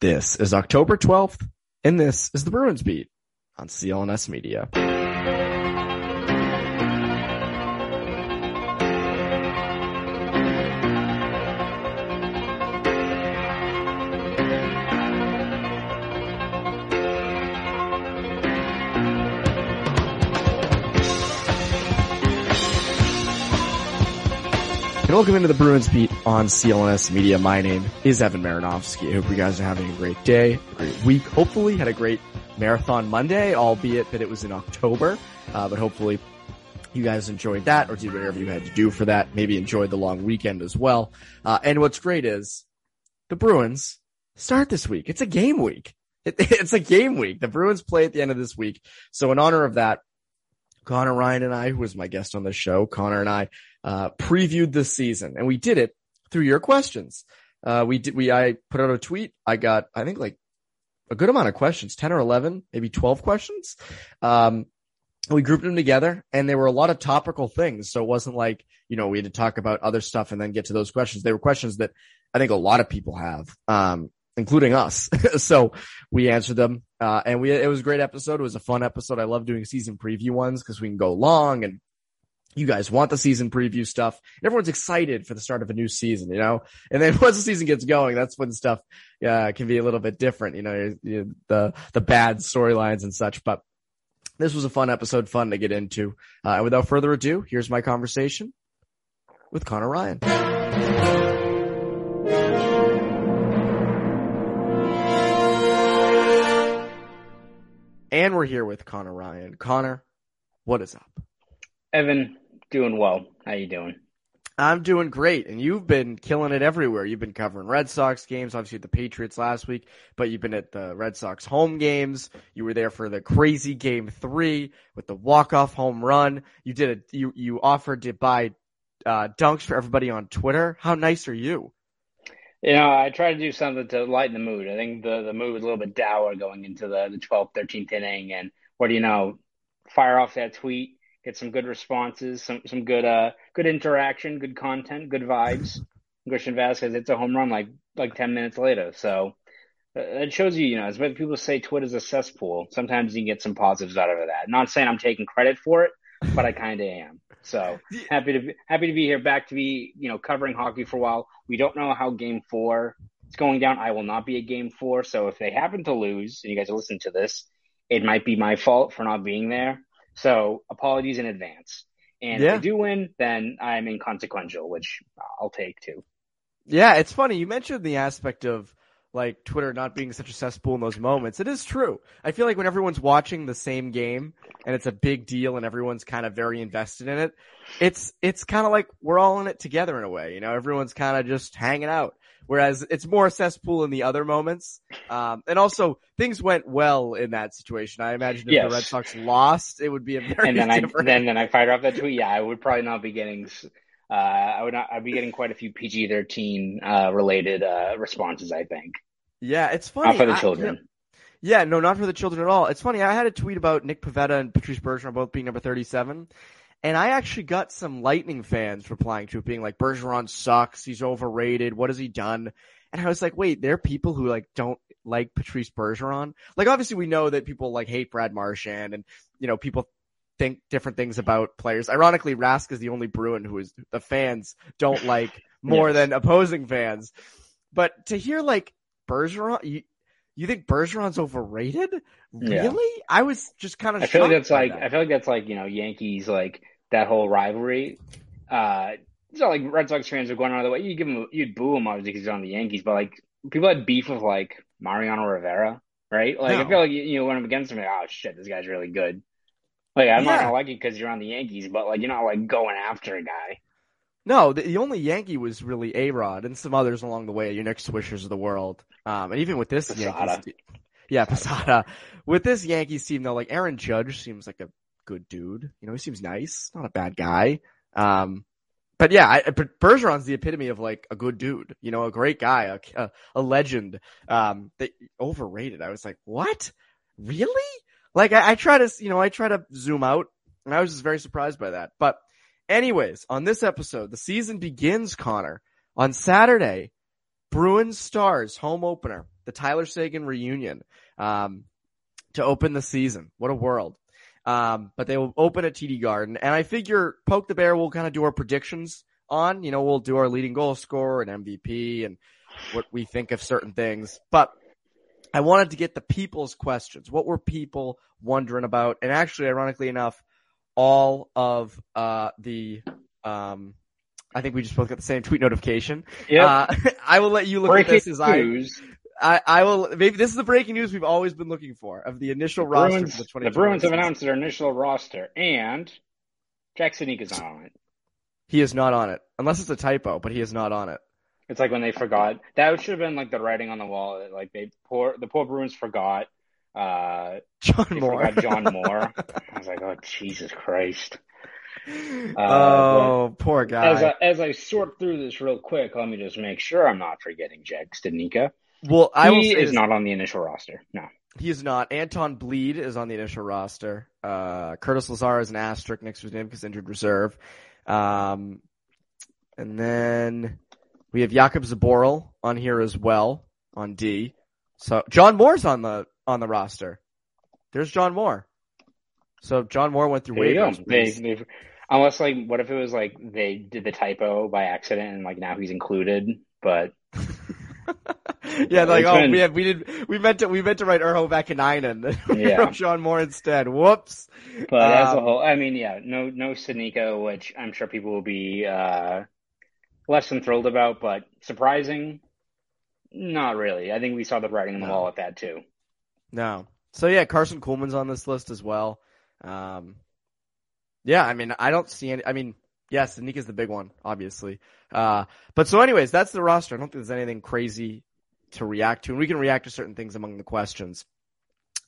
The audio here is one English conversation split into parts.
This is October 12th, and this is the Bruins Beat on CLNS Media. And welcome into the Bruins Beat on CLNS Media. My name is Evan Marinofsky. I hope you guys are having a great day, a great week. Hopefully had a great marathon Monday, albeit that it was in October. Uh, but hopefully you guys enjoyed that or did whatever you had to do for that. Maybe enjoyed the long weekend as well. Uh, and what's great is the Bruins start this week. It's a game week. It, it's a game week. The Bruins play at the end of this week. So in honor of that, Connor Ryan and I, who was my guest on the show, Connor and I uh, previewed this season, and we did it through your questions. Uh, we did. We I put out a tweet. I got I think like a good amount of questions, ten or eleven, maybe twelve questions. Um, we grouped them together, and there were a lot of topical things. So it wasn't like you know we had to talk about other stuff and then get to those questions. They were questions that I think a lot of people have. Um, including us. so we answered them. Uh, and we, it was a great episode. It was a fun episode. I love doing season preview ones because we can go long and you guys want the season preview stuff. Everyone's excited for the start of a new season, you know? And then once the season gets going, that's when stuff, uh, can be a little bit different, you know, you, the, the bad storylines and such. But this was a fun episode, fun to get into. Uh, and without further ado, here's my conversation with Connor Ryan. And we're here with Connor Ryan. Connor, what is up? Evan, doing well. How you doing? I'm doing great, and you've been killing it everywhere. You've been covering Red Sox games, obviously the Patriots last week, but you've been at the Red Sox home games. You were there for the crazy game three with the walk off home run. You did a you you offered to buy uh, dunks for everybody on Twitter. How nice are you? You know, I try to do something to lighten the mood. I think the the mood was a little bit dour going into the the 12th, 13th inning, and what do you know? Fire off that tweet get some good responses, some some good uh good interaction, good content, good vibes. Christian Vasquez hits a home run like like ten minutes later. So uh, it shows you, you know, as people say Twitter's a cesspool, sometimes you can get some positives out of that. Not saying I'm taking credit for it, but I kind of am. So happy to be, happy to be here, back to be you know covering hockey for a while. We don't know how Game Four is going down. I will not be at Game Four, so if they happen to lose, and you guys listen to this, it might be my fault for not being there. So apologies in advance. And yeah. if I do win, then I'm inconsequential, which I'll take too. Yeah, it's funny. You mentioned the aspect of like Twitter not being such a cesspool in those moments. It is true. I feel like when everyone's watching the same game and it's a big deal and everyone's kind of very invested in it, it's it's kind of like we're all in it together in a way. You know, everyone's kind of just hanging out. Whereas it's more cesspool in the other moments. Um, and also things went well in that situation. I imagine if yes. the Red Sox lost, it would be a very and then different. I then then I fired off that tweet. Yeah, I would probably not be getting. Uh, I would not. I'd be getting quite a few PG thirteen uh, related uh, responses. I think. Yeah, it's funny. Not for the children. I, yeah, no, not for the children at all. It's funny. I had a tweet about Nick Pivetta and Patrice Bergeron both being number 37. And I actually got some Lightning fans replying to it being like, Bergeron sucks. He's overrated. What has he done? And I was like, wait, there are people who like don't like Patrice Bergeron. Like obviously we know that people like hate Brad Marchand and, you know, people think different things about players. Ironically, Rask is the only Bruin who is the fans don't like more yeah. than opposing fans. But to hear like Bergeron. You, you think Bergeron's overrated? Yeah. Really? I was just kind of. I feel like that's like that. I feel like that's like you know Yankees like that whole rivalry. Uh, it's not like Red Sox fans are going out of the way. You give him, you'd boo him obviously because he's on the Yankees, but like people had beef with like Mariano Rivera, right? Like I feel like you, you know when I'm against him, like, oh shit, this guy's really good. Like I'm not Yeah. gonna like it because you're on the Yankees, but like you're not like going after a guy. No, the, the only Yankee was really A Rod and some others along the way. Your Nick Swishers of the world. Um, and even with this Posada. Yankees, yeah, Posada. With this Yankees team though, like Aaron Judge seems like a good dude. You know, he seems nice, not a bad guy. Um, but yeah, I, Bergeron's the epitome of like a good dude. You know, a great guy, a, a, a legend. Um, they overrated. I was like, what? Really? Like I, I try to, you know, I try to zoom out, and I was just very surprised by that. But anyways, on this episode, the season begins. Connor on Saturday, Bruins Stars home opener, the Tyler Seguin reunion, um, to open the season. What a world! Um, but they will open at TD Garden, and I figure Poke the Bear will kind of do our predictions on. You know, we'll do our leading goal scorer and MVP and what we think of certain things. But I wanted to get the people's questions. What were people wondering about? And actually, ironically enough, all of uh, the um, I think we just both got the same tweet notification. Uh, I will let you look Breaking at this as I, news: I I will maybe this is the breaking news we've always been looking for of the initial the roster Bruins, the the 2020 Bruins have announced their initial roster, and Jack Sneak not on it. He is not on it unless it's a typo, but he is not on it. It's like when they forgot. That should have been like the writing on the wall. Like they poor the poor Bruins forgot. Uh, John Moore. John Moore. I was like, oh Jesus Christ! oh, poor As guy. I, as I sort through this real quick, let me just make sure I'm not forgetting Jack Studnicka. well, I will He is not on the initial roster. No. He is not. Anton Blidh is on the initial roster. Uh, Curtis Lazar is an asterisk next to his name because injured reserve. Um, and then we have Jakub Zboril on here as well on D. So John Moore's on the on the roster. There's John Moore. So John Moore went through There you go. waivers. They, they, unless like, what if it was like they did the typo by accident and like now he's included? But yeah, like oh, been- we have, we did we meant to we meant to write Urho Vaakanainen. we Yeah. wrote John Moore instead. Whoops. but as a Um, whole, I mean, yeah, no no Studnicka, which I'm sure people will be uh, less than thrilled about, but surprising. Not really. I think we saw the writing on the wall at that too. No. So yeah, Karson Kuhlman's on this list as well. Um, yeah, I mean, I don't see any. I mean, yes, Nika's the big one, obviously. Uh, but so, anyways, that's the roster. I don't think there's anything crazy to react to, and we can react to certain things among the questions.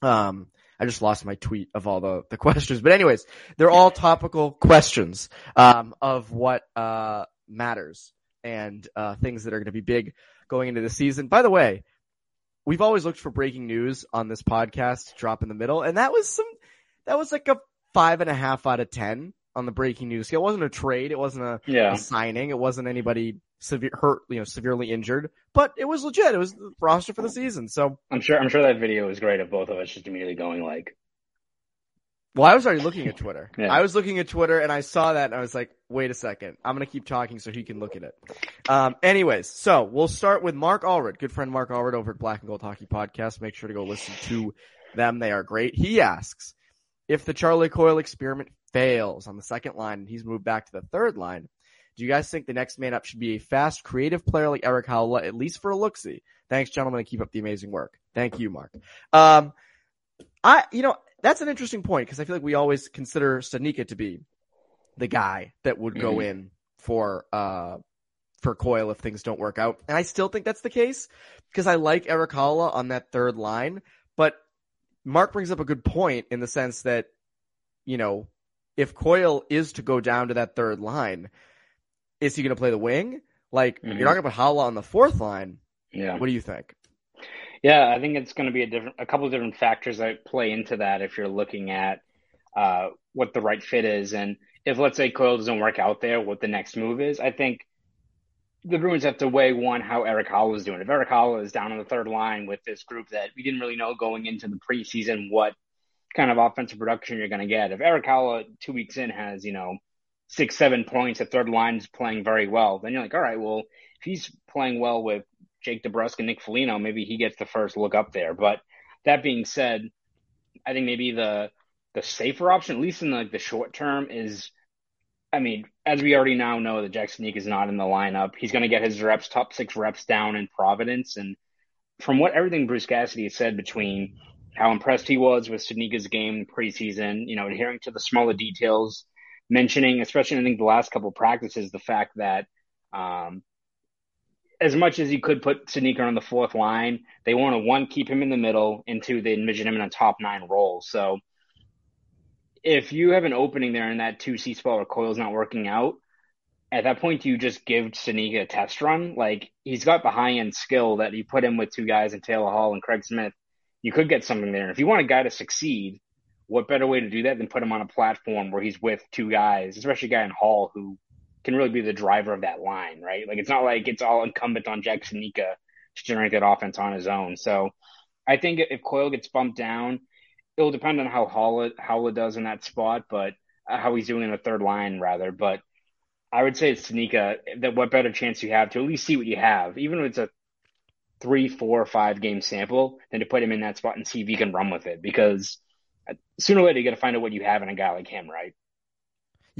Um, I just lost my tweet of all the the questions, but anyways, they're all topical questions um, of what uh matters and uh things that are going to be big going into the season. By the way, we've always looked for breaking news on this podcast drop in the middle, and that was some, that was like a five and a half out of ten on the breaking news scale. It wasn't a trade, it wasn't a, Yeah. a signing, it wasn't anybody severe hurt, you know, severely injured, but it was legit. It was the roster for the season. So, I'm sure I'm sure that video was great of both of us just immediately going like, well, I was already looking at Twitter. Yeah. I was looking at Twitter and I saw that and I was like, wait a second, I'm gonna keep talking so he can look at it. Um, anyways, so we'll start with Mark Allred, good friend Mark Allred over at Black and Gold Hockey Podcast. Make sure to go listen to them. They are great. He asks if the Charlie Coyle experiment fails on the second line and he's moved back to the third line. Do you guys think the next man up should be a fast, creative player like Eric Haula, at least for a look-see? Thanks, gentlemen, and keep up the amazing work. Thank you, Mark. Um, I, you know, that's an interesting point because I feel like we always consider Stanika to be the guy that would go Mhm. in for, uh, for Coyle if things don't work out. And I still think that's the case because I like Eric Haula on that third line, but Mark brings up a good point in the sense that, you know, if Coyle is to go down to that third line, is he going to play the wing? Like, Mhm. you're not going to put Haula on the fourth line. yeah. What do you think? Yeah, I think it's going to be a different, a couple of different factors that play into that if you're looking at uh, what the right fit is, and if let's say Coyle doesn't work out there, what the next move is. I think the Bruins have to weigh one how Eric Haula is doing. If Eric Haula is down on the third line with this group that we didn't really know going into the preseason what kind of offensive production you're going to get. If Eric Haula two weeks in has you know six, seven points, the third line is playing very well, then you're like, all right, well, if he's playing well with Jake DeBrusk and Nick Foligno, maybe he gets the first look up there. But that being said, I think maybe the the safer option, at least in the, like the short term, is I mean, as we already now know that Jack Studnicka is not in the lineup. He's going to get his reps, top six reps down in Providence. And from what everything Bruce Cassidy has said between how impressed he was with Studnicka's game preseason, you know, adhering to the smaller details, mentioning, especially I think the last couple practices, the fact that um, as much as you could put Studnicka on the fourth line, they want to one keep him in the middle, and two they envision him in a top nine role. So if you have an opening there and that two C spot where Coyle's not working out, at that point, you just give Studnicka a test run? Like he's got the high end skill that you put him with two guys in Taylor Hall and Craig Smith. You could get something there. If you want a guy to succeed, what better way to do that than put him on a platform where he's with two guys, especially a guy in Hall who can really be the driver of that line, right? Like it's not like it's all incumbent on Jack Studnicka to generate that offense on his own. So I think if Coyle gets bumped down, it'll depend on how Haula does in that spot, but uh, how he's doing in the third line rather. But I would say it's Studnicka that what better chance you have to at least see what you have, even if it's a three, four, five game sample, than to put him in that spot and see if he can run with it. Because uh, sooner or later you got to find out what you have in a guy like him, right?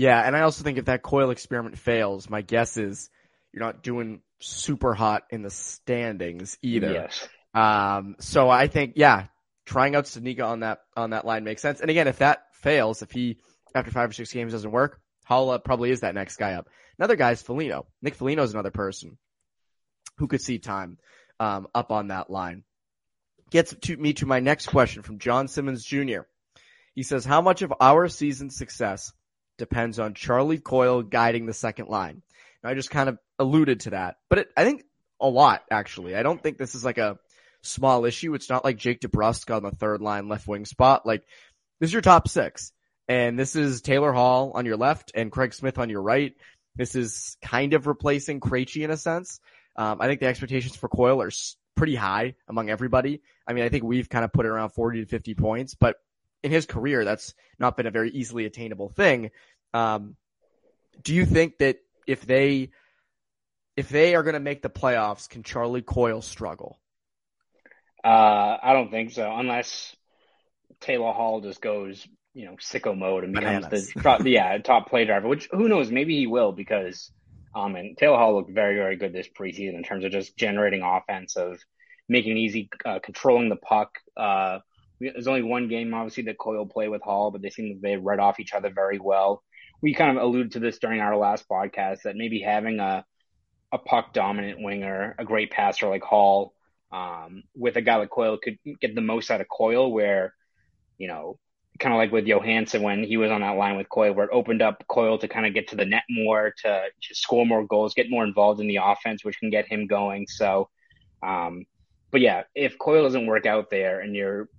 Yeah, and I also think if that Coyle experiment fails, my guess is you're not doing super hot in the standings either. Yes. Um, so I think, yeah, trying out Studnicka on that on that line makes sense. And again, if that fails, if he after five or six games doesn't work, Haula probably is that next guy up. Another guy is Foligno. Nick Foligno is another person who could see time um, up on that line. Gets to me to my next question from John Simmons Jr. He says, "How much of our season success depends on Charlie Coyle guiding the second line?" And I just kind of alluded to that, but it, I think a lot actually. I don't think this is like a small issue. It's not like Jake DeBrusk on the third line left wing spot. Like this is your top six. And this is Taylor Hall on your left and Craig Smith on your right. This is kind of replacing Krejci in a sense. Um, I think the expectations for Coyle are pretty high among everybody. I mean, I think we've kind of put it around 40 to 50 points, but in his career, that's not been a very easily attainable thing. Um, do you think that if they, if they are going to make the playoffs, can Charlie Coyle struggle? Uh, I don't think so, unless Taylor Hall just goes, you know, sicko mode and becomes Bananas. the top, yeah top play driver. Which who knows? Maybe he will because um, and Taylor Hall looked very very good this preseason in terms of just generating offense, of making it easy, uh, controlling the puck. Uh, there's only one game obviously that Coyle play with Hall, but they seem they read off each other very well. We kind of alluded to this during our last podcast that maybe having a a puck dominant winger, a great passer like Hall um, with a guy like Coyle could get the most out of Coyle, where you know, kind of like with Johansson when he was on that line with Coyle, where it opened up Coyle to kind of get to the net more, to, to score more goals, get more involved in the offense, which can get him going. So, um, but yeah, if Coyle doesn't work out there and you're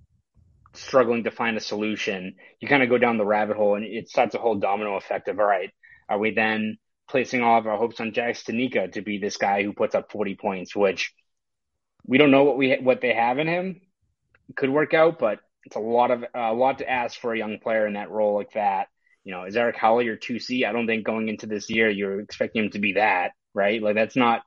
struggling to find a solution, you kind of go down the rabbit hole and it starts a whole domino effect of, all right, are we then placing all of our hopes on Jack Studnicka to be this guy who puts up 40 points, which we don't know what we what they have in him. Could work out, but it's a lot of a lot to ask for a young player in that role like that. You know, is Eric Haula your two C? I don't think going into this year you're expecting him to be that, right? Like that's not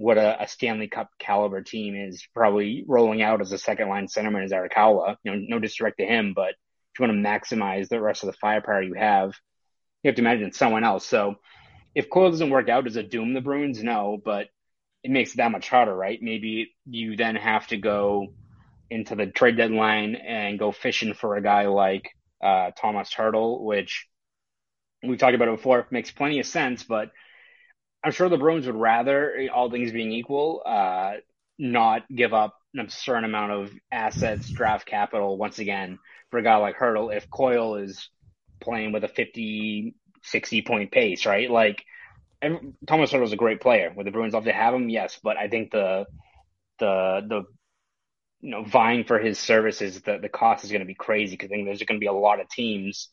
what a, a Stanley Cup caliber team is probably rolling out as a second line centerman is Haula. You know, no disrespect to him, but if you want to maximize the rest of the firepower you have, you have to imagine someone else. So if Coyle doesn't work out, does it doom the Bruins? No, but it makes it that much harder, right? Maybe you then have to go into the trade deadline and go fishing for a guy like uh, Tomas Hertl, which we talked about it before, makes plenty of sense, but I'm sure the Bruins would rather, all things being equal, uh, not give up an absurd amount of assets, draft capital once again for a guy like Hertl if Coyle is playing with a 50, 60 point pace, right? Like and Thomas was a great player. Would the Bruins love to have him? Yes, but I think the the the you know vying for his services, the the cost is going to be crazy because I think there's going to be a lot of teams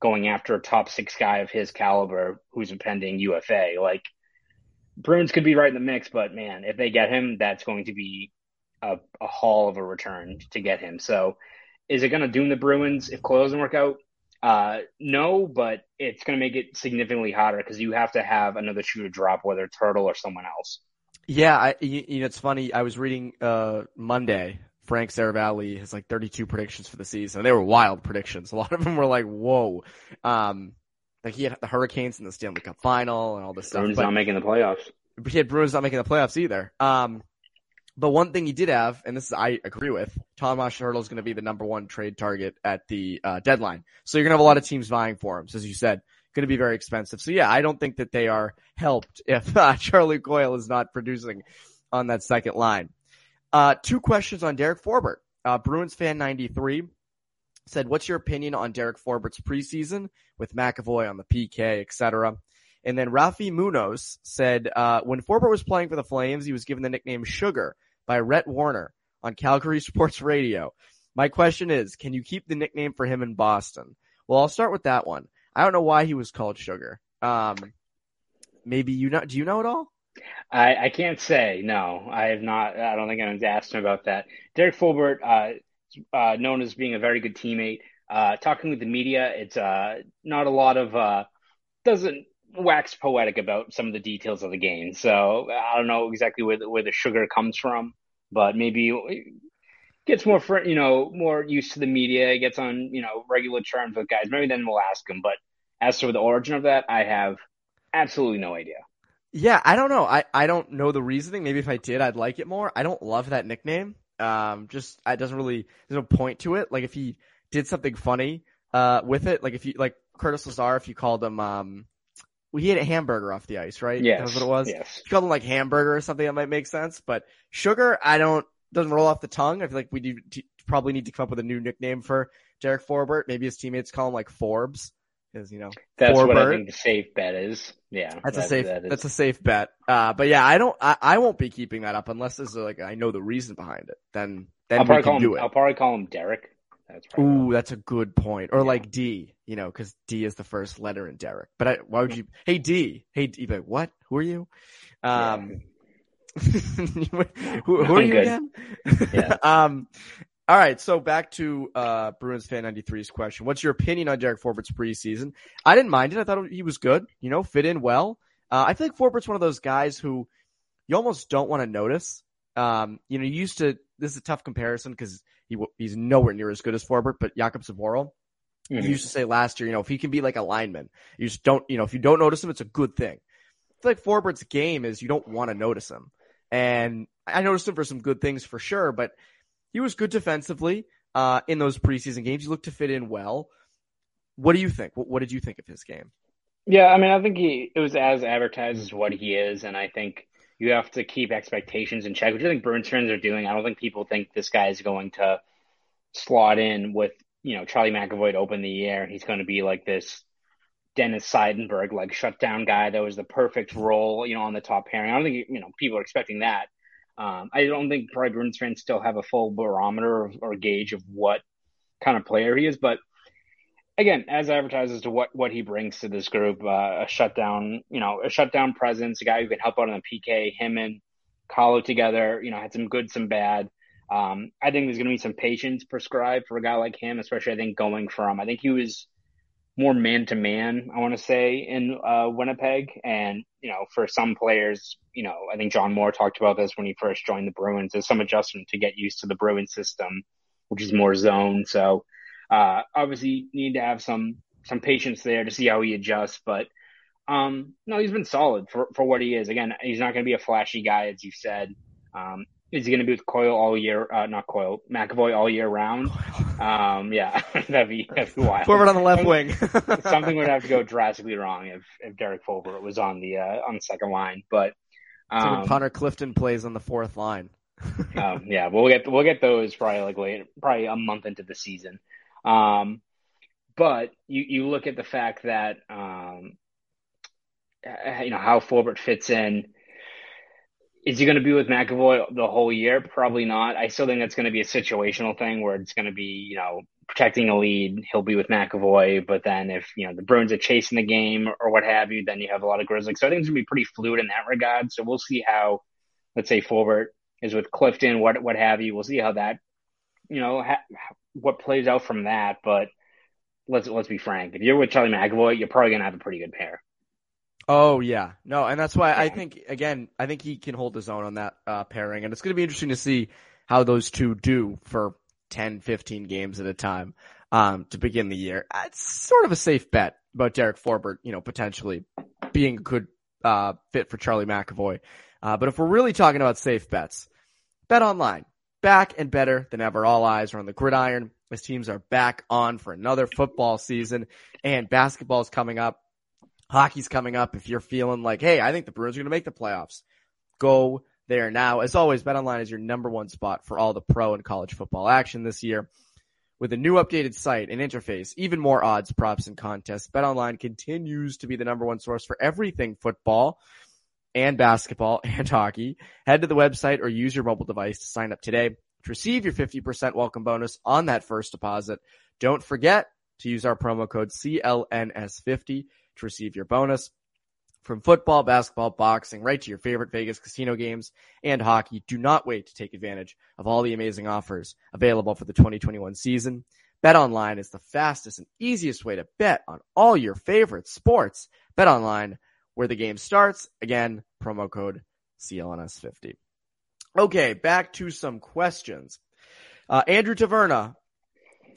going after a top six guy of his caliber who's impending UFA. Like Bruins could be right in the mix, but man, if they get him, that's going to be a, a haul of a return to get him. So, is it going to doom the Bruins if Coyle doesn't work out? Uh, no, but it's going to make it significantly hotter because you have to have another shooter drop, whether it's Hertl or someone else. Yeah, I, you, you know, it's funny. I was reading uh, Monday. Frank Seravalli has like 32 predictions for the season. They were wild predictions. A lot of them were like, "Whoa!" Um, like he had the Hurricanes in the Stanley Cup final and all this stuff. Bruins but not making the playoffs. he had Bruins not making the playoffs either. Um, but one thing he did have, and this is I agree with, Tomas Hertl is going to be the number one trade target at the uh, deadline. So you're going to have a lot of teams vying for him. So as you said, going to be very expensive. So yeah, I don't think that they are helped if uh, Charlie Coyle is not producing on that second line. Uh, two questions on Derek Forbort. Uh, Bruins fan 93 said, what's your opinion on Derek Forbort's preseason with McAvoy on the PK, etc.? And then Rafi Munoz said, uh, when Forbort was playing for the Flames, he was given the nickname Sugar by Rhett Warrener on Calgary Sports Radio. My question is, can you keep the nickname for him in Boston? Well, I'll start with that one. I don't know why he was called Sugar. Um, maybe you know, do you know it all? I, I can't say no. I have not. I don't think anyone's asked him about that. Derek Forbort, uh, uh, known as being a very good teammate. Uh, talking with the media, it's uh, not a lot of uh, doesn't wax poetic about some of the details of the game. So I don't know exactly where the, where the sugar comes from, but maybe gets more for you know more used to the media, gets on you know regular terms with guys. Maybe then we'll ask him. But as to the origin of that, I have absolutely no idea. Yeah, I don't know. I, I don't know the reasoning. Maybe if I did, I'd like it more. I don't love that nickname. Um, just it doesn't really. There's no point to it. Like if he did something funny uh with it, like if you like Curtis Lazar, if you called him um. Well, he had a hamburger off the ice, right? Yes. That's what it was. Yes. You called him like hamburger or something, that might make sense. But sugar, I don't doesn't roll off the tongue. I feel like we do t- probably need to come up with a new nickname for Derek Forbort. Maybe his teammates call him like Forbes, because you know That's what I think the safe bet is. Yeah. That's a safe. that is- That's a safe bet. Uh, but yeah, I don't. I, I won't be keeping that up unless there's like I know the reason behind it. Then then I'll we probably can call do him. it. I'll probably call him Derek. That's Ooh, that's a good point. Or Yeah. like D, you know, because D is the first letter in Derek. But I, why would you? Hey D, hey D, like what? Who are you? Um, who, who are you good. again? Yeah. um, all right. So back to uh, Bruins fan 93's question. What's your opinion on Derek Forbort's preseason? I didn't mind it. I thought he was good. You know, fit in well. Uh, I feel like Forbort's one of those guys who you almost don't want to notice. Um, you know, you used to. This is a tough comparison because he he's nowhere near as good as Forbort, but Jakub Zboril. Mhm. You used to say last year, you know, if he can be like a lineman, you just don't, you know, if you don't notice him, it's a good thing. I feel like Forbort's game is you don't want to notice him. And I noticed him for some good things for sure, but he was good defensively, uh, in those preseason games. He looked to fit in well. What do you think? What, what did you think of his game? Yeah, I mean, I think he it was as advertised as what he is, and I think you have to keep expectations in check, which I think Bruins fans are doing. I don't think people think this guy is going to slot in with you know Charlie McAvoy to open the year. He's going to be like this Dennis Seidenberg like shutdown guy that was the perfect role, you know, on the top pairing. I don't think you know people are expecting that. Um, I don't think probably Bruins fans still have a full barometer or, or gauge of what kind of player he is, but again, as advertised as to what, what he brings to this group, uh, a shutdown, you know, a shutdown presence, a guy who can help out on the PK, him and Carlo together, you know, had some good, some bad. Um, I think there's going to be some patience prescribed for a guy like him, especially I think going from, I think he was more man to man, I want to say, in uh, Winnipeg. And, you know, for some players, you know, I think John Moore talked about this when he first joined the Bruins. There's some adjustment to get used to the Bruins system, which is more zone. So, uh, obviously need to have some, some patience there to see how he adjusts, but, um, no, he's been solid for, for what he is. Again, he's not going to be a flashy guy, as you said. Um, is he going to be with Coyle all year? Uh, not Coyle, McAvoy all year round. Um, yeah, that'd be, that'd be wild. Forward on the left wing. Something would have to go drastically wrong if, if Derek Forbort was on the, uh, on the second line, but, So when um, Connor Clifton plays on the fourth line. um, yeah, we'll get we'll get those probably like late, probably a month into the season. Um, but you you look at the fact that um, uh, you know how Forbort fits in. Is he going to be with McAvoy the whole year? Probably not. I still think that's going to be a situational thing where it's going to be you know protecting a lead. He'll be with McAvoy, but then if you know the Bruins are chasing the game or what have you, then you have a lot of Grizzlies. So I think it's going to be pretty fluid in that regard. So we'll see how, let's say, Forbort is with Clifton, what what have you. We'll see how that, you know, ha- what plays out from that. But let's let's be frank. If you're with Charlie McAvoy, you're probably gonna have a pretty good pair. Oh yeah, no, and that's why. I think again, I think he can hold his own on that uh, pairing, and it's going to be interesting to see how those two do for 10, 15 games at a time um, to begin the year. It's sort of a safe bet about Derek Forbort, you know, potentially being a good uh, fit for Charlie McAvoy. Uh, but if we're really talking about safe bets, bet online. Back and better than ever. All eyes are on the gridiron as teams are back on for another football season and basketball is coming up. Hockey's coming up. If you're feeling like, hey, I think the Bruins are going to make the playoffs, go there now. As always, BetOnline is your number one spot for all the pro and college football action this year. With a new updated site and interface, even more odds, props, and contests, BetOnline continues to be the number one source for everything football and basketball and hockey. Head to the website or use your mobile device to sign up today to receive your 50% welcome bonus on that first deposit. Don't forget to use our promo code CLNS50 to receive your bonus. From football, basketball, boxing, right to your favorite Vegas casino games and hockey, do not wait to take advantage of all the amazing offers available for the 2021 season. Bet online is the fastest and easiest way to bet on all your favorite sports. Bet online where the game starts. Again, promo code CLNS50. Okay, back to some questions. Uh, Andrew Taverna,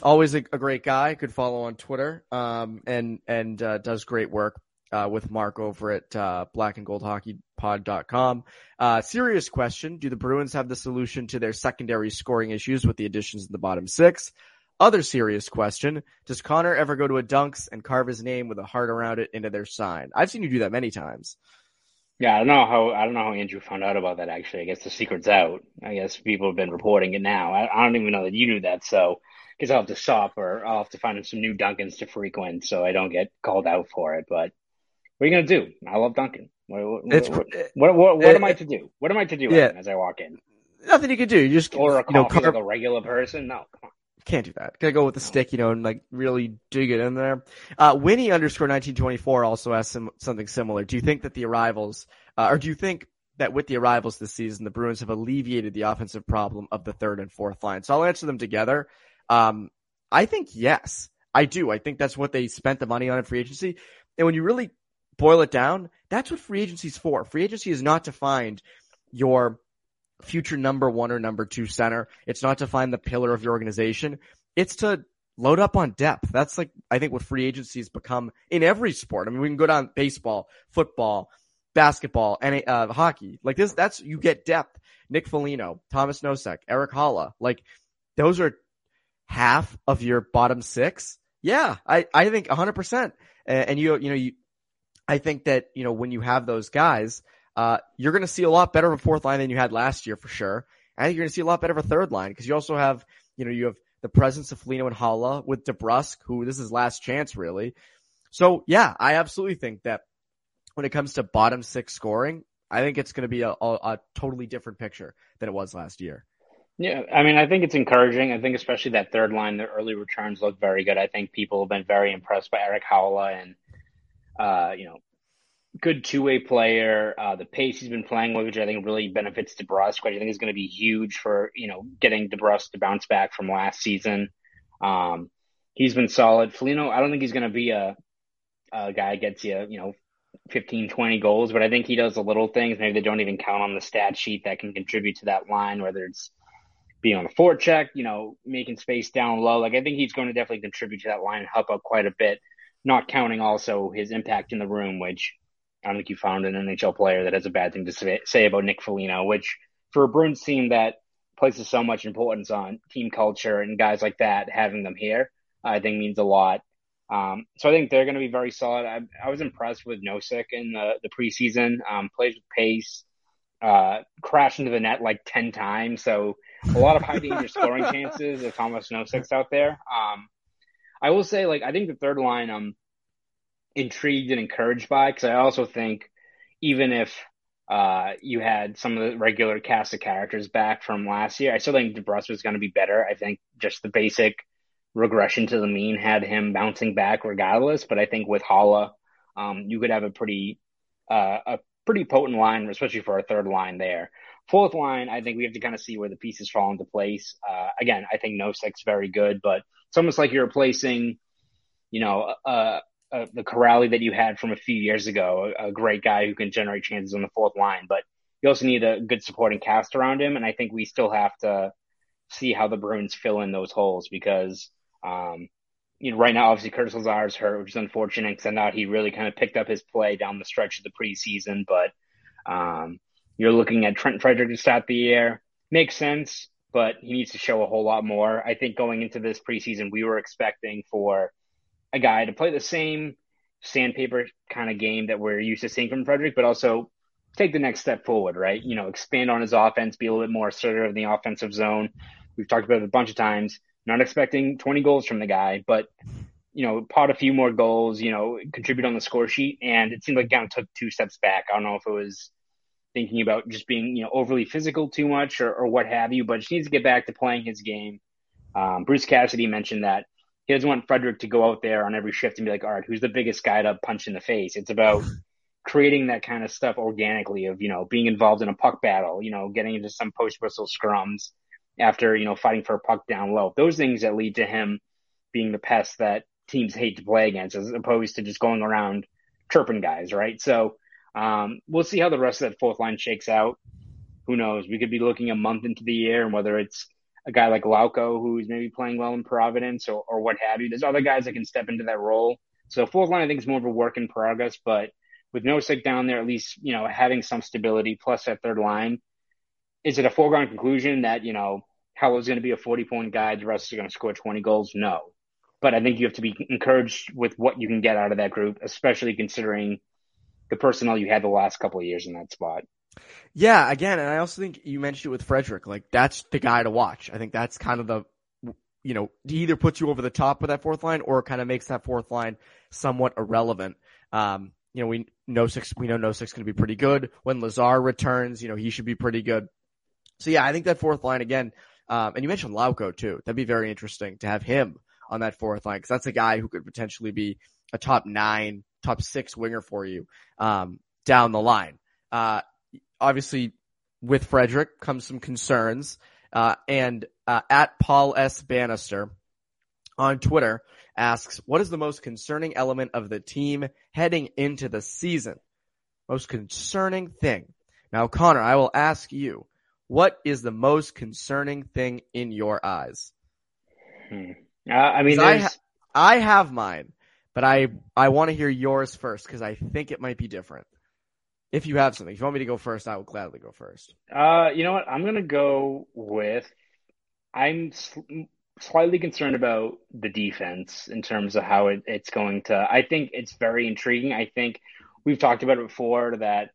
always a, a, great guy. Could follow on Twitter, um, and and uh, does great work uh, with Mark over at uh, blackandgoldhockeypod.com. Uh, serious question. Do the Bruins have the solution to their secondary scoring issues with the additions in the bottom six? Other serious question. Does Connor ever go to a dunks and carve his name with a heart around it into their sign? I've seen you do that many times. Yeah, I don't know how I don't know how Andrew found out about that. Actually, I guess the secret's out. I guess people have been reporting it now. I, I don't even know that you knew that. So, because I'll have to stop or I'll have to find some new Duncans to frequent so I don't get called out for it. But what are you gonna do? I love Duncan. What, what, what, what, what, am I eh, to do? What am I to do yeah, as I walk in? Nothing you can do. You just or a coffee you know, carve, like a regular person. No, come on. Can't do that. Gotta go with the stick, you know, and like really dig it in there. Uh, Winnie underscore 1924 also asked some, something similar. Do you think that the arrivals, uh, or do you think that with the arrivals this season, the Bruins have alleviated the offensive problem of the third and fourth line? So I'll answer them together. Um, I think yes, I do. I think that's what they spent the money on in free agency. And when you really boil it down, that's what free agency is for. Free agency is not to find your future number one or number two center. It's not to find the pillar of your organization. It's to load up on depth. That's like, I think what free agency has become in every sport. I mean, we can go down baseball, football, basketball, and uh, hockey. Like this, that's, you get depth. Nick Foligno, Tomas Nosek, Eric Haula. Like those are half of your bottom six. Yeah, I, I think hundred percent. And you, you know, you, I think that, you know, when you have those guys, uh, you're going to see a lot better of a fourth line than you had last year for sure. I think you're going to see a lot better of a third line because you also have, you know, you have the presence of Foligno and Haula with DeBrusk, who this is last chance really. So yeah, I absolutely think that when it comes to bottom six scoring, I think it's going to be a, a, a totally different picture than it was last year. Yeah, I mean, I think it's encouraging. I think especially that third line, the early returns look very good. I think people have been very impressed by Eric Haula and uh, you know, good two way player. Uh, the pace he's been playing with, which I think really benefits DeBrusk, which I think is going to be huge for you know getting DeBrusk to bounce back from last season. Um, he's been solid. Foligno, I don't think he's going to be a, a guy gets you you know 15, 20 goals, but I think he does the little things. Maybe they don't even count on the stat sheet that can contribute to that line, whether it's being on the forecheck, you know, making space down low. Like I think he's going to definitely contribute to that line and help out quite a bit not counting also his impact in the room, which I don't think you found an NHL player that has a bad thing to say about Nick Foligno, which for a Bruins team that places so much importance on team culture and guys like that, having them here, I think means a lot. Um, so I think they're going to be very solid. I, I was impressed with Nosek in the, the preseason, um, plays with pace, uh, crashed into the net like 10 times. So a lot of high danger scoring chances if Tomas Nosek's out there. Um, I will say, like, I think the third line I'm intrigued and encouraged by because I also think even if uh, you had some of the regular cast of characters back from last year, I still think DeBrusk was going to be better. I think just the basic regression to the mean had him bouncing back regardless. But I think with Haula, um, you could have a pretty uh, a pretty potent line, especially for a third line there. Fourth line, I think we have to kind of see where the pieces fall into place. Uh, again, I think Nosek's very good, but it's almost like you're replacing, you know, a, uh, the Kuraly that you had from a few years ago, a, a, great guy who can generate chances on the fourth line, but you also need a good supporting cast around him. And I think we still have to see how the Bruins fill in those holes because, um, you know, right now, obviously Curtis Lazar is hurt, which is unfortunate because I thought he really kind of picked up his play down the stretch of the preseason. But um, you're looking at Trent Frederic to start the year. Makes sense, but he needs to show a whole lot more. I think going into this preseason, we were expecting for a guy to play the same sandpaper kind of game that we're used to seeing from Frederic, but also take the next step forward, right? You know, expand on his offense, be a little bit more assertive in the offensive zone. We've talked about it a bunch of times. Not expecting 20 goals from the guy, but you know, pot a few more goals, you know, contribute on the score sheet. And it seemed like kind of took two steps back. I don't know if it was thinking about just being, you know, overly physical too much or, or what have you, but just needs to get back to playing his game. Um, Bruce Cassidy mentioned that he doesn't want Frederic to go out there on every shift and be like, all right, who's the biggest guy to punch in the face? It's about creating that kind of stuff organically of, you know, being involved in a puck battle, you know, getting into some post whistle scrums after, you know, fighting for a puck down low. Those things that lead to him being the pest that teams hate to play against as opposed to just going around chirping guys, right? So um, we'll see how the rest of that fourth line shakes out. Who knows? We could be looking a month into the year and whether it's a guy like Lauko who's maybe playing well in Providence or, or what have you. There's other guys that can step into that role. So fourth line, I think, is more of a work in progress, but with Nosek down there, at least, you know, having some stability plus that third line, is it a foregone conclusion that, you know, is going to be a 40 point guy, the rest are going to score 20 goals? No. But I think you have to be encouraged with what you can get out of that group, especially considering the personnel you had the last couple of years in that spot. Yeah, again, and I also think you mentioned it with Frederic. Like that's the guy to watch. I think that's kind of the, you know, he either puts you over the top with that fourth line or kind of makes that fourth line somewhat irrelevant. Um, you know, we know six, we know Nosek's going to be pretty good. When Lazar returns, you know, he should be pretty good. So yeah, I think that fourth line again, um, and you mentioned Lauko too. That'd be very interesting to have him on that fourth line because that's a guy who could potentially be a top nine, top six winger for you um, down the line. Uh, obviously, with Frederic comes some concerns, uh, and uh, at Paul S. Bannister on Twitter asks, what is the most concerning element of the team heading into the season? Most concerning thing. Now, Connor, I will ask you, what is the most concerning thing in your eyes? Hmm. Uh, I mean, I, ha- I have mine, but I, I want to hear yours first because I think it might be different. If you have something, if you want me to go first, I will gladly go first. Uh, you know what? I'm to go with, I'm slightly concerned about the defense in terms of how it, it's going to. I think it's very intriguing. I think we've talked about it before that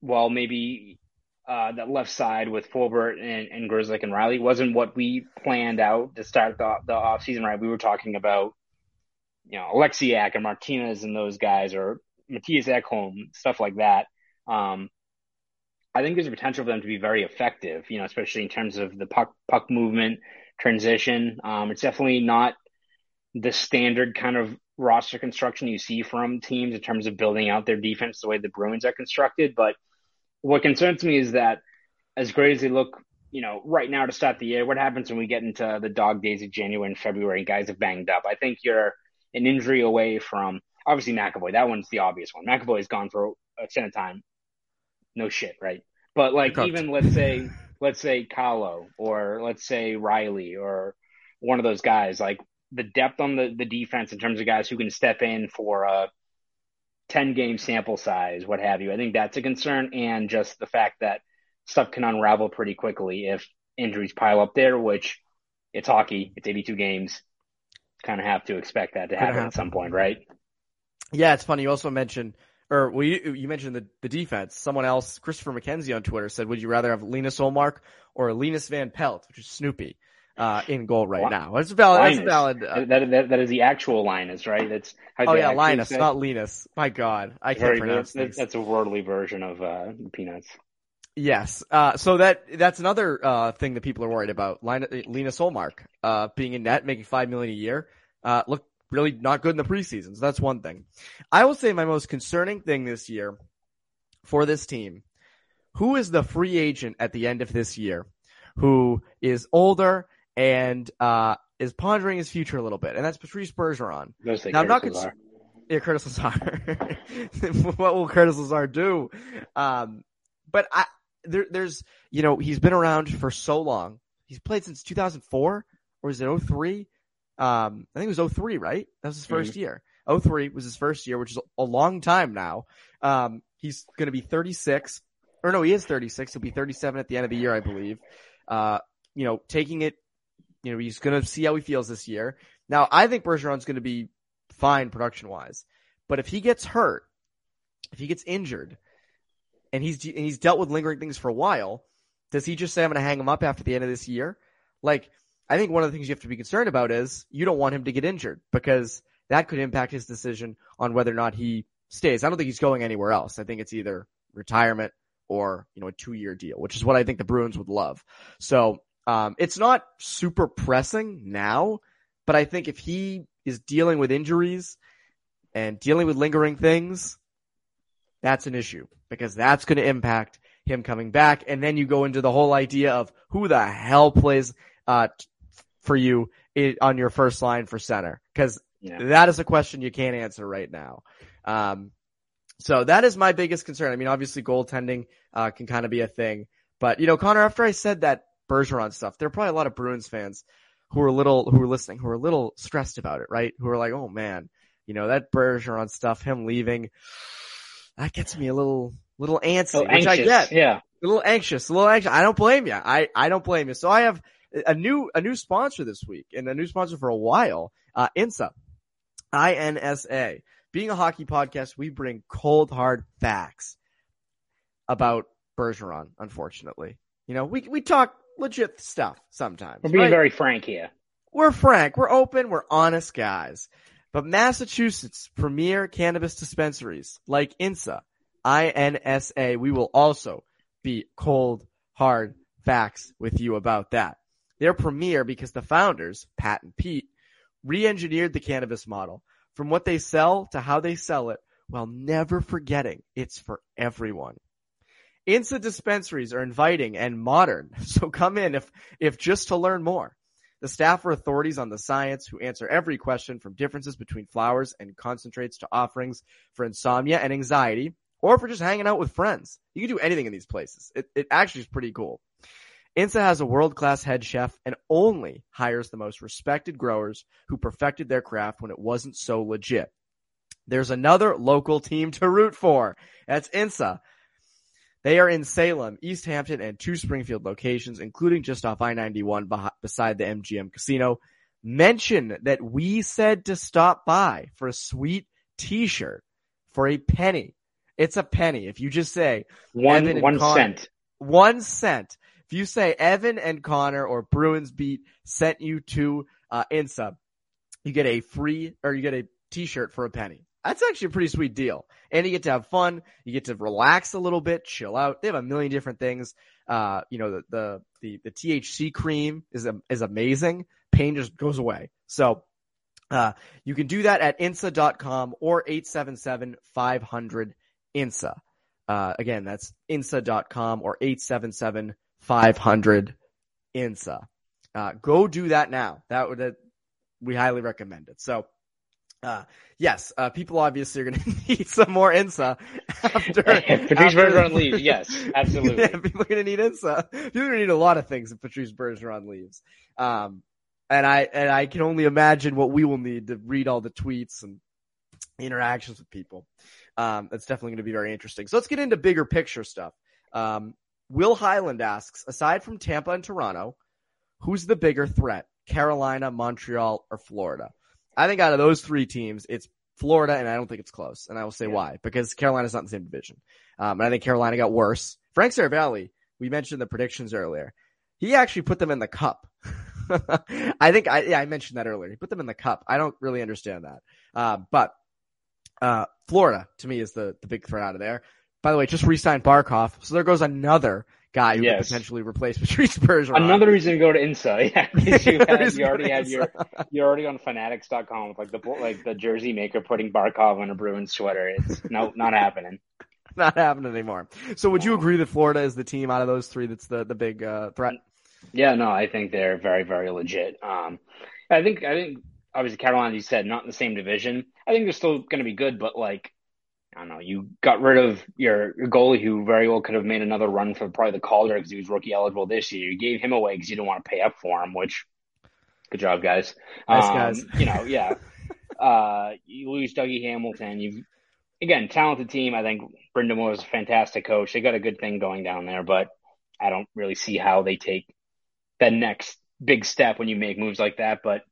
while maybe uh, that left side with Forbort and, and Grzelcyk and Reilly wasn't what we planned out to start the, the off season, right? We were talking about, you know, Oleksiak and Martinez and those guys or Mattias Ekholm, stuff like that. Um, I think there's a potential for them to be very effective, you know, especially in terms of the puck, puck movement, transition. Um, it's definitely not the standard kind of roster construction you see from teams in terms of building out their defense the way the Bruins are constructed. But what concerns me is that as great as they look, you know, right now to start the year, what happens when we get into the dog days of January and February and guys have banged up? I think you're an injury away from obviously McAvoy. That one's the obvious one. McAvoy's gone for a extended time. No shit, right? But like even let's say let's say Carlo or let's say Reilly or one of those guys, like the depth on the, the defense in terms of guys who can step in for a 10 game sample size, what have you. I think that's a concern. And just the fact that stuff can unravel pretty quickly if injuries pile up there, which it's hockey, it's 82 games. Kind of have to expect that to happen, happen at some point, right? Yeah, it's funny. You also mentioned or well, you, you mentioned the, the defense. Someone else, Christopher McKenzie on Twitter said, would you rather have Linus Ullmark or Linus Van Pelt, which is Snoopy, uh, in goal right now? That's valid. Linus. That's valid. Uh, that, that, that is the actual Linus, right? That's oh yeah, Linus, say? not Linus. My God, I can't Very, pronounce that's, that's, a worldly version of uh, Peanuts. Yes. Uh, so that that's another uh, thing that people are worried about. Linus Ullmark uh, being in net, making five million a year. Uh, look really not good in the preseason. So that's one thing. I will say my most concerning thing this year for this team, who is the free agent at the end of this year who is older and uh, is pondering his future a little bit, and that's Patrice Bergeron. Now, I'm not, con- Yeah, Curtis Lazar. what will Curtis Lazar do? Um, but I there, there's you know he's been around for so long. He's played since 2004 or is it 03? Um, I think it was 03, right? That was his 1st mm-hmm. year. 03 was his first year, which is a long time now. Um, he's going to be 36, or no, he is 36. He'll be 37 at the end of the year, I believe. Uh, you know, taking it, you know, he's going to see how he feels this year. Now, I think Bergeron's going to be fine production wise, but if he gets hurt, if he gets injured, and he's and he's dealt with lingering things for a while, does he just say I'm going to hang him up after the end of this year? Like, I think one of the things you have to be concerned about is you don't want him to get injured because that could impact his decision on whether or not he stays. I don't think he's going anywhere else. I think it's either retirement or, you know, a two year deal, which is what I think the Bruins would love. So, um, it's not super pressing now, but I think if he is dealing with injuries and dealing with lingering things, that's an issue because that's going to impact him coming back. And then you go into the whole idea of who the hell plays, uh, for you on your first line for center because yeah. that is a question you can't answer right now. Um, so that is my biggest concern. I mean, obviously goaltending, uh, can kind of be a thing, but you know, Connor, after I said that Bergeron stuff, there are probably a lot of Bruins fans who are a little, who are listening, who are a little stressed about it, right? Who are like, oh man, you know, that Bergeron stuff, him leaving, that gets me a little, little antsy, oh, which I get. Yeah. A little anxious, a little anxious. I don't blame you. I, I don't blame you. So I have a new, a new sponsor this week and a new sponsor for a while, uh, INSA. I-N-S-A. Being a hockey podcast, we bring cold hard facts about Bergeron, unfortunately. You know, we, we talk legit stuff sometimes. We're being right? very frank here. We're frank. We're open. We're honest guys. But Massachusetts premier cannabis dispensaries like INSA, I-N-S-A, we will also be cold, hard facts with you about that. They're premier because the founders, Pat and Pete, re-engineered the cannabis model from what they sell to how they sell it while never forgetting it's for everyone. INSA dispensaries are inviting and modern, so come in if, if just to learn more. The staff are authorities on the science who answer every question from differences between flowers and concentrates to offerings for insomnia and anxiety, or for just hanging out with friends. You can do anything in these places. It, it actually is pretty cool. INSA has a world-class head chef and only hires the most respected growers who perfected their craft when it wasn't so legit. There's another local team to root for. That's INSA. They are in Salem, East Hampton, and two Springfield locations, including just off I-91 beside the MGM casino. Mention that we said to stop by for a sweet t-shirt for a penny. It's a penny. If you just say one, one Con- cent, one cent if you say Evan and Connor or Bruins Beat sent you to uh, INSA, you get a free or you get a t-shirt for a penny. That's actually a pretty sweet deal. And you get to have fun. You get to relax a little bit, chill out. They have a million different things. Uh, you know, the, the, the, the THC cream is, is amazing. Pain just goes away. So, uh, you can do that at insa.com or 877 500 INSA. Uh, again, that's insa.com or 877 500 INSA. Uh, go do that now. That would, uh, we highly recommend it. So, uh, yes, uh, people obviously are going to need some more INSA after. Patrice Bergeron leaves. Yes, absolutely. yeah, people are going to need INSA. People are going to need a lot of things if Patrice Bergeron leaves. Um, and I, and I can only imagine what we will need to read all the tweets and interactions with people. Um, that's definitely going to be very interesting. So let's get into bigger picture stuff. Um, Will Highland asks, aside from Tampa and Toronto, who's the bigger threat? Carolina, Montreal, or Florida? I think out of those three teams, it's Florida, and I don't think it's close. And I will say yeah. why. Because Carolina's not in the same division. Um, and I think Carolina got worse. Frank Seravalli, we mentioned the predictions earlier. He actually put them in the cup. I think I, yeah, I mentioned that earlier. He put them in the cup. I don't really understand that. Uh, but, uh, Florida to me is the, the big threat out of there. By the way, just re-signed Barkov, so there goes another guy who yes. could potentially replace Patrice Bergeron. Another reason to go to INSA. Yeah, you, you already had your you're already on Fanatics.com with like the like the jersey maker putting Barkov on a Bruins sweater. It's no not happening. Not happening anymore. So would you agree that Florida is the team out of those three that's the the big uh, threat? Yeah, no, I think they're very very legit. Um, I think I think obviously Carolina, you said, not in the same division. I think they're still going to be good, but like, I don't know, you got rid of your, your goalie who very well could have made another run for probably the Calder because he was rookie eligible this year. You gave him away because you didn't want to pay up for him, which good job, guys. Nice um, guys. you know, yeah. uh, you lose Dougie Hamilton. You've again talented team. I think Brind'Amour is a fantastic coach. They got a good thing going down there, but I don't really see how they take the next big step when you make moves like that. But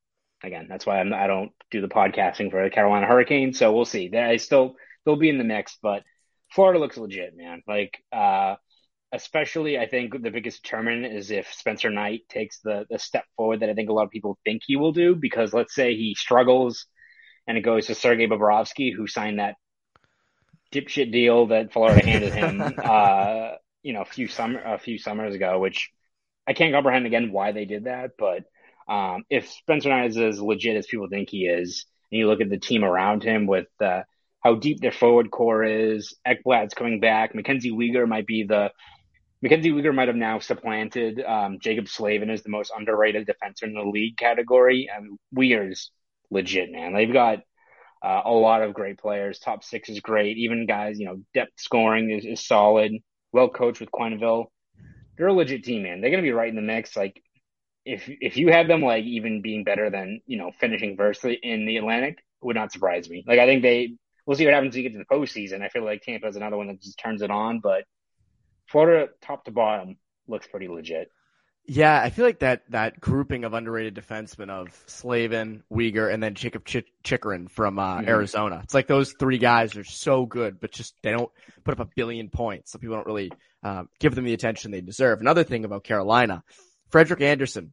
again, that's why I'm, I do not do the podcasting for the Carolina Hurricanes. So we'll see. I still they'll be in the mix, but Florida looks legit, man. Like, uh, especially I think the biggest determinant is if Spencer Knight takes the the step forward that I think a lot of people think he will do. Because let's say he struggles and it goes to Sergei Bobrovsky, who signed that dipshit deal that Florida handed him, uh, you know, a few summer a few summers ago, which I can't comprehend again why they did that. But um, if Spencer Knight is as legit as people think he is, and you look at the team around him with uh, how deep their forward core is, Ekblad's coming back, Mackenzie Weegar might be the Mackenzie Weegar might have now supplanted um, Jaccob Slavin as the most underrated defender in the league category. And Weegar's legit, man. They've got uh, a lot of great players. Top six is great. Even guys, you know, depth scoring is, is solid. Well coached with Quenneville they're a legit team, man. They're gonna be right in the mix. Like if if you had them like even being better than you know finishing first in the Atlantic would not surprise me. Like I think they we'll see what happens when you get to the postseason. I feel like Tampa is another one that just turns it on, but Florida top to bottom looks pretty legit. Yeah, I feel like that that grouping of underrated defensemen of Slavin, Weegar, and then Jacob Ch- from uh, mm-hmm. Arizona. It's like those three guys are so good, but just they don't put up a billion points, so people don't really uh, give them the attention they deserve. Another thing about Carolina, Frederik Andersen.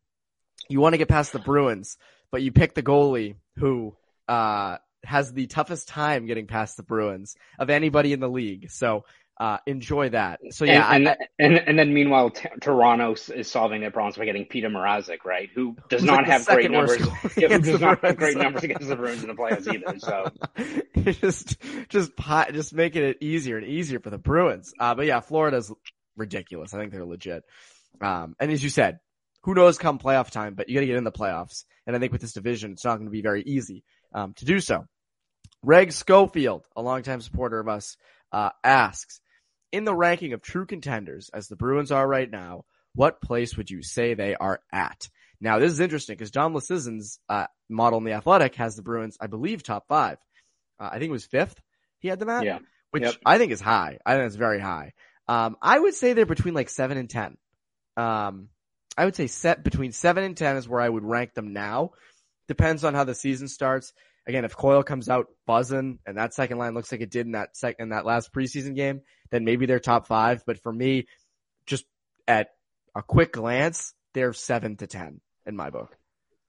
you want to get past the Bruins, but you pick the goalie who uh, has the toughest time getting past the Bruins of anybody in the league. So uh, enjoy that. So yeah, and and, and, and, then meanwhile, t- Toronto is solving their problems by getting Peter Mrazek, right? Who does not like have great numbers. Yeah, who does not have great numbers against the Bruins in the playoffs either. So just just just making it easier and easier for the Bruins. Uh, but yeah, Florida's ridiculous. I think they're legit. Um, and as you said, who knows come playoff time, but you got to get in the playoffs. And I think with this division, it's not going to be very easy um, to do so. Reg Schofield, a longtime supporter of us, uh, asks in the ranking of true contenders, as the Bruins are right now, what place would you say they are at? Now, this is interesting because Dom Luszczyszyn's uh, model in the Athletic has the Bruins, I believe, top five. Uh, I think it was fifth. He had them at, yeah. which yep. I think is high. I think it's very high. Um, I would say they're between like seven and ten. Um, I would say set between seven and ten is where I would rank them now. Depends on how the season starts. Again, if Coyle comes out buzzing and that second line looks like it did in that sec in that last preseason game, then maybe they're top five. But for me, just at a quick glance, they're seven to ten in my book.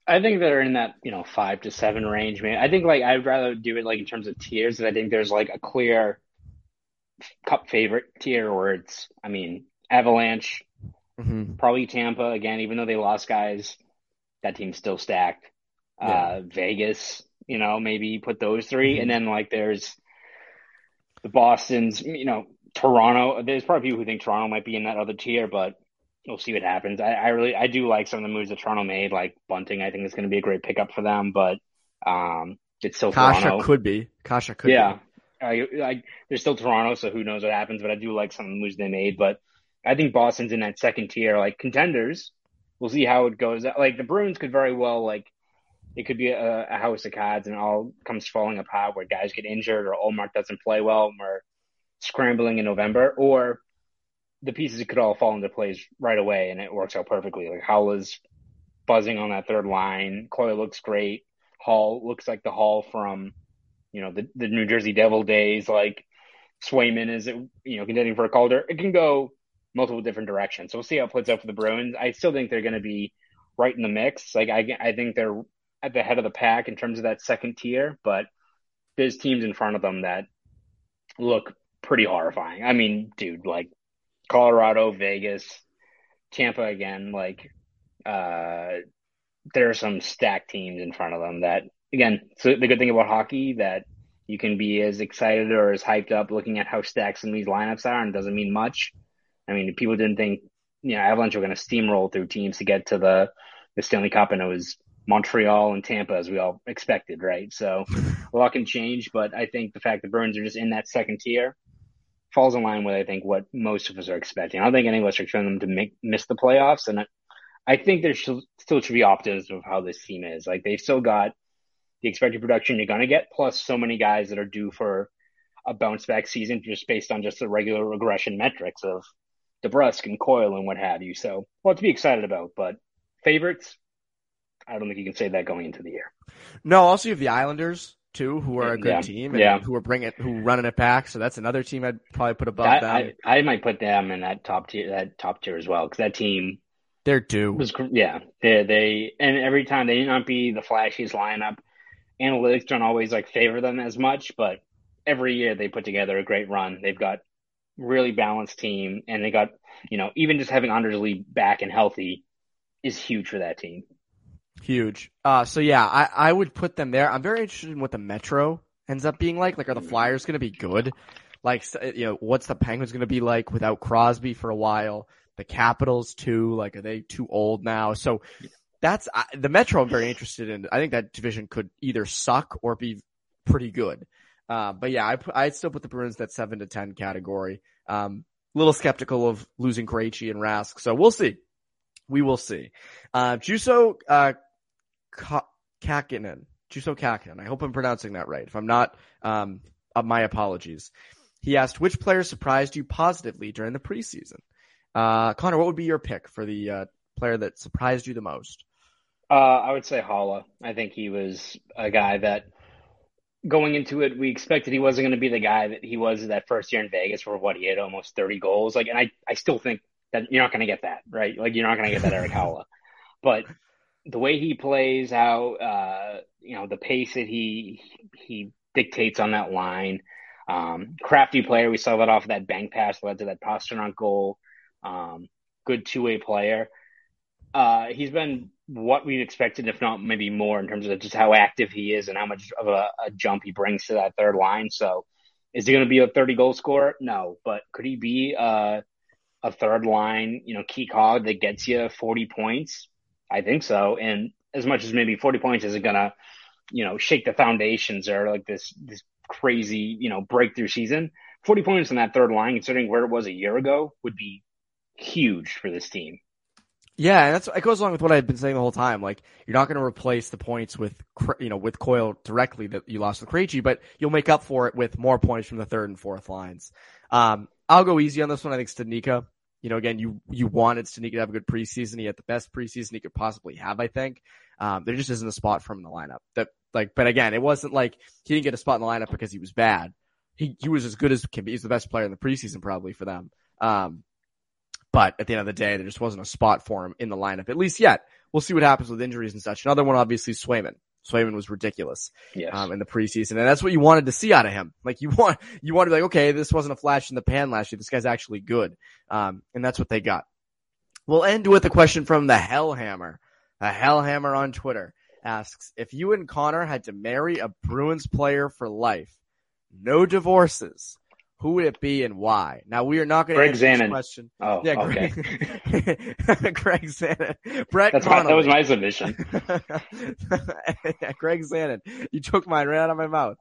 I think they're in that you know five to seven range, man. I think like I'd rather do it like in terms of tiers. I think there's like a clear cup favorite tier where it's, I mean, Avalanche, mm-hmm. probably Tampa again. Even though they lost guys, that team's still stacked. Yeah. Uh, Vegas, you know, maybe put those 3 mm-hmm. and then like there's the Boston's, you know, Toronto. There's probably people who think Toronto might be in that other tier, but we'll see what happens. I, I really, I do like some of the moves that Toronto made, like Bunting. I think is going to be a great pickup for them, but um, it's still Kase Toronto. could be. Kasha could yeah. be. I, I, there's still Toronto, so who knows what happens. But I do like some of the moves they made. But I think Boston's in that second tier, like contenders. We'll see how it goes. Like the Bruins could very well like it could be a, a, house of cards and it all comes falling apart where guys get injured or Ullmark doesn't play well and we're scrambling in November, or the pieces could all fall into place right away and it works out perfectly. Like Haula's buzzing on that third line. Coyle looks great. Hall looks like the Hall from, you know, the, the New Jersey Devil days. Like Swayman is, you know, contending for a Calder. It can go multiple different directions. So we'll see how it plays out for the Bruins. I still think they're going to be right in the mix. Like I, I think they're at the head of the pack in terms of that second tier, but there's teams in front of them that look pretty horrifying. I mean, dude, like Colorado, Vegas, Tampa again, like uh there are some stacked teams in front of them that again, so the good thing about hockey that you can be as excited or as hyped up looking at how stacked some of these lineups are and doesn't mean much. I mean, people didn't think, you know, Avalanche were going to steamroll through teams to get to the, the Stanley Cup and it was Montreal and Tampa as we all expected, right? So a lot can change, but I think the fact that Bruins are just in that second tier falls in line with I think what most of us are expecting. I don't think any of us are expecting them to make miss the playoffs, and I, I think there should, still should be optimism of how this team is. Like they've still got the expected production you're going to get, plus so many guys that are due for a bounce back season just based on just the regular regression metrics of DeBrusk and Coyle and what have you. So, well, to be excited about, but favorites, I don't think you can say that going into the year. No, also you have the Islanders too, who are a good yeah. team and yeah. who are bringing who running it back. So that's another team I'd probably put above I, them. I, I, might put them in that top tier, that top tier as well, because that team they're due. Was yeah, they they and every time they may not be the flashiest lineup. Analytics don't always like favor them as much, but every year they put together a great run. They've got really balanced team, and they got you know even just having Anders Lee back and healthy is huge for that team. Huge. Uh, so yeah, I, I would put them there. I'm very interested in what the Metro ends up being like. Like, are the Flyers going to be good? Like, you know, what's the Penguins going to be like without Crosby for a while? The Capitals too. Like, are they too old now? So that's I, the Metro. I'm very interested in. I think that division could either suck or be pretty good. Uh, but yeah, I I'd still put the Bruins that seven to ten category. Um, a little skeptical of losing Krejci and Rask, so we'll see. We will see. Uh, Juso uh, Kakinen, Juso Kakinen. I hope I'm pronouncing that right. If I'm not, um, uh, my apologies. He asked, which player surprised you positively during the preseason? Uh, Connor, what would be your pick for the uh, player that surprised you the most? Uh, I would say Haula. I think he was a guy that going into it, we expected he wasn't going to be the guy that he was that first year in Vegas for what he had almost 30 goals. Like, and I, I still think that you're not going to get that, right? Like, you're not going to get that Eric Haula. But the way he plays, how, uh, you know, the pace that he, he dictates on that line, um, crafty player. We saw that off of that bank pass led to that Pastrnak goal. Um, good two way player. Uh, he's been what we expected, if not maybe more, in terms of just how active he is and how much of a, a jump he brings to that third line. So, is he going to be a 30 goal scorer? No, but could he be uh, a third line, you know, key cog that gets you 40 points? I think so. And as much as maybe 40 points isn't going to, you know, shake the foundations or like this, this crazy, you know, breakthrough season, 40 points in that third line, considering where it was a year ago, would be huge for this team. Yeah, that's it goes along with what I've been saying the whole time. Like you're not going to replace the points with you know with Coyle directly that you lost with Krejci, but you'll make up for it with more points from the third and fourth lines. Um, I'll go easy on this one. I think Studnicka. You know, again, you you wanted Studnicka to have a good preseason. He had the best preseason he could possibly have. I think um, there just isn't a spot for him in the lineup. That like, but again, it wasn't like he didn't get a spot in the lineup because he was bad. He he was as good as can be. He's the best player in the preseason probably for them. Um, but at the end of the day, there just wasn't a spot for him in the lineup, at least yet. We'll see what happens with injuries and such. Another one, obviously, Swayman. Swayman was ridiculous yes. um, in the preseason, and that's what you wanted to see out of him. Like you want, you want to be like, okay, this wasn't a flash in the pan last year. This guy's actually good, um, and that's what they got. We'll end with a question from the Hellhammer. A Hellhammer on Twitter asks, if you and Connor had to marry a Bruins player for life, no divorces, who would it be and why? Now we are not going to answer Zanon. this question. Oh, yeah, okay. Greg, Greg Zanon. Brett That's my, that was my submission. yeah, Greg Zanon. You took mine right out of my mouth.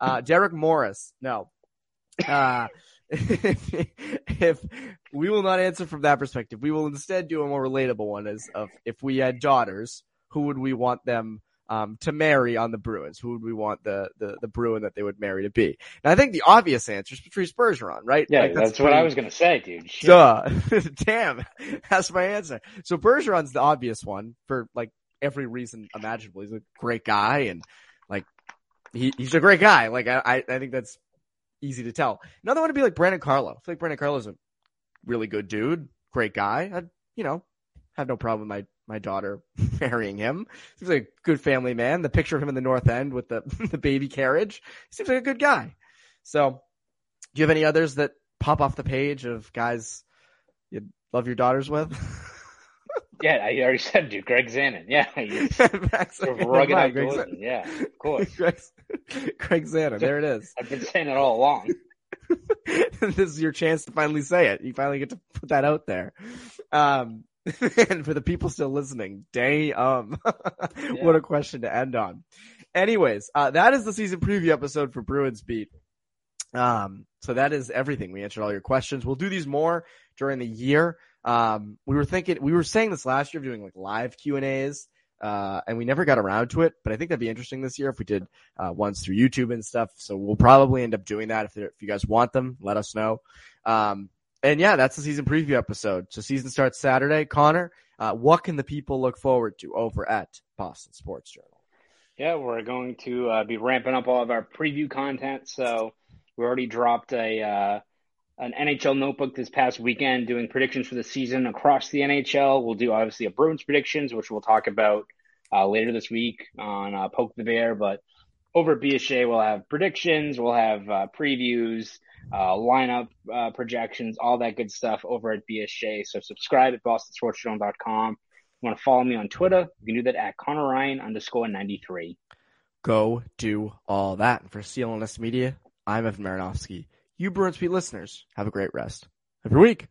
Uh, Derek Morris. No. Uh, if, if we will not answer from that perspective, we will instead do a more relatable one as of if we had daughters, who would we want them um, to marry on the Bruins? Who would we want the, the, the Bruin that they would marry to be? And I think the obvious answer is Patrice Bergeron, right? Yeah, like, that's, that's what I was going to say, dude. Shit. Duh. Damn. That's my answer. So Bergeron's the obvious one for like every reason imaginable. He's a great guy and like he, he's a great guy. Like I, I think that's easy to tell. Another one would be like Brandon Carlo. I feel like Brandon Carlo's a really good dude, great guy. I, you know, have no problem with my my daughter marrying him. Seems like a good family man. The picture of him in the North End with the the baby carriage He seems like a good guy. So, do you have any others that pop off the page of guys you love your daughters with? yeah, I already said, dude. Greg Zanon. Yeah, he's Rugged rugged outdoorsman. Yeah, of course. Greg, Greg Zanon. There it is. I've been saying it all along. this is your chance to finally say it. You finally get to put that out there. Um, and for the people still listening, day um, yeah. what a question to end on. Anyways, uh, that is the season preview episode for Bruins Beat. Um, so that is everything. We answered all your questions. We'll do these more during the year. Um, we were thinking, we were saying this last year of doing like live Q and A's. Uh, and we never got around to it, but I think that'd be interesting this year if we did, uh, ones through YouTube and stuff. So we'll probably end up doing that. If, if you guys want them, let us know. Um, and yeah, that's the season preview episode. So season starts Saturday. Connor, uh, what can the people look forward to over at Boston Sports Journal? Yeah, we're going to uh, be ramping up all of our preview content. So we already dropped a uh, an NHL notebook this past weekend doing predictions for the season across the NHL. We'll do obviously a Bruins predictions, which we'll talk about uh, later this week on uh, Poke the Bear. But over at BSJ, we'll have predictions, we'll have uh, previews, uh, lineup uh, projections, all that good stuff over at BSJ. So subscribe at bostonsportsjournal.com. You want to follow me on Twitter? You can do that at Connor Ryan underscore 93. Go do all that. And for CLNS Media, I'm Evan Marinofsky. You Bruins Beat listeners, have a great rest of your week.